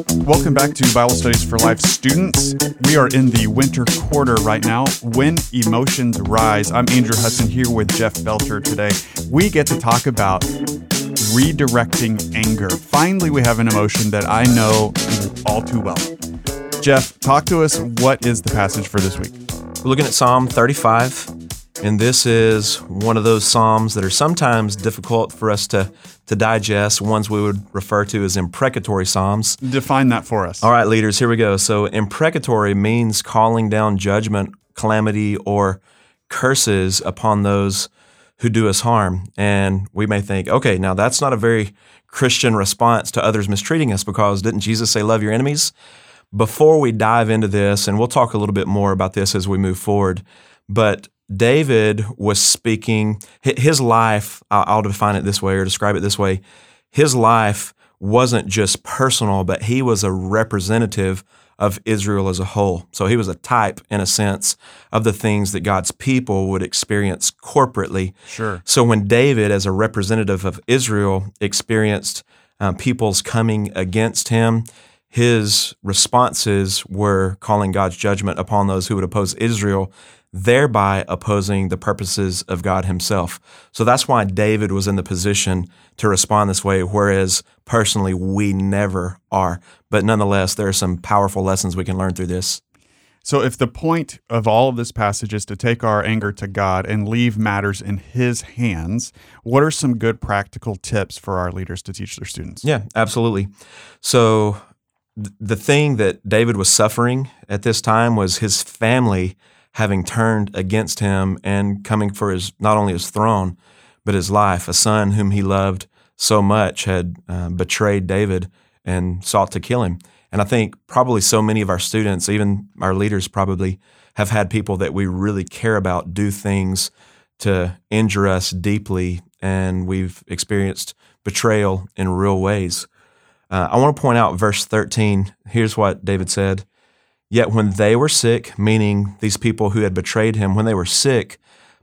Welcome back to Bible Studies for Life students. We are in the winter quarter right now. When emotions rise, I'm Andrew Hudson here with Jeff Belcher today. We get to talk about redirecting anger. Finally, we have an emotion that I know all too well. Jeff, talk to us. What is the passage for this week? We're looking at Psalm 35, and this is one of those Psalms that are sometimes difficult for us to, to digest, ones we would refer to as imprecatory Psalms. Define that for us. All right, leaders, here we go. So, imprecatory means calling down judgment, calamity, or curses upon those who do us harm. And we may think, okay, now that's not a very Christian response to others mistreating us because didn't Jesus say, love your enemies? Before we dive into this, and we'll talk a little bit more about this as we move forward, but David was speaking, his life, I'll define it this way or describe it this way. His life wasn't just personal, but he was a representative of Israel as a whole. So he was a type, in a sense, of the things that God's people would experience corporately. Sure. So when David, as a representative of Israel, experienced um, people's coming against him, his responses were calling God's judgment upon those who would oppose Israel thereby opposing the purposes of God Himself. So that's why David was in the position to respond this way, whereas personally we never are. But nonetheless, there are some powerful lessons we can learn through this. So, if the point of all of this passage is to take our anger to God and leave matters in His hands, what are some good practical tips for our leaders to teach their students? Yeah, absolutely. So, the thing that David was suffering at this time was his family having turned against him and coming for his not only his throne but his life. A son whom he loved so much had uh, betrayed David and sought to kill him. And I think probably so many of our students, even our leaders, probably have had people that we really care about do things to injure us deeply, and we've experienced betrayal in real ways. Uh, I want to point out verse 13. Here's what David said Yet when they were sick, meaning these people who had betrayed him, when they were sick,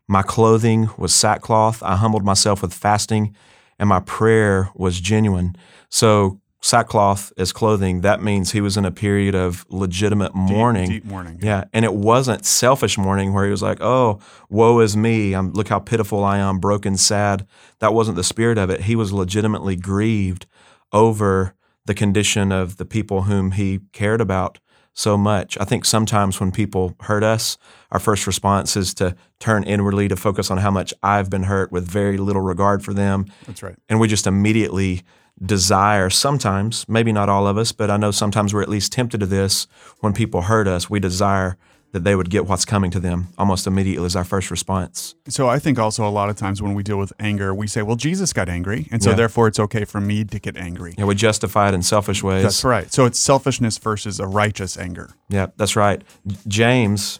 my clothing was sackcloth. I humbled myself with fasting, and my prayer was genuine. So, sackcloth as clothing, that means he was in a period of legitimate mourning. Deep, deep mourning. Yeah. And it wasn't selfish mourning where he was like, oh, woe is me. I'm, look how pitiful I am, broken, sad. That wasn't the spirit of it. He was legitimately grieved over the condition of the people whom he cared about so much. I think sometimes when people hurt us, our first response is to turn inwardly to focus on how much I've been hurt with very little regard for them. That's right. And we just immediately desire sometimes, maybe not all of us, but I know sometimes we're at least tempted to this when people hurt us, we desire that they would get what's coming to them almost immediately as our first response. So I think also a lot of times when we deal with anger, we say, well, Jesus got angry, and so yeah. therefore it's okay for me to get angry. Yeah, we justify it in selfish ways. That's right. So it's selfishness versus a righteous anger. Yeah, that's right. James,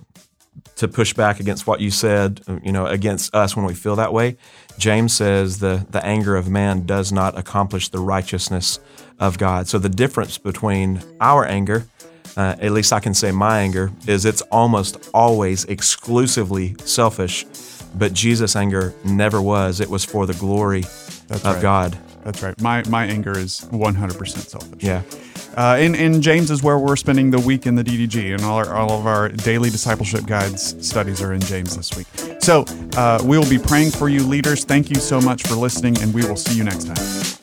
to push back against what you said, you know, against us when we feel that way, James says the, the anger of man does not accomplish the righteousness of God. So the difference between our anger uh, at least I can say my anger, is it's almost always exclusively selfish. But Jesus' anger never was. It was for the glory That's of right. God. That's right. My, my anger is 100% selfish. Yeah. Uh, and, and James is where we're spending the week in the DDG, and all, our, all of our daily discipleship guides studies are in James this week. So uh, we will be praying for you, leaders. Thank you so much for listening, and we will see you next time.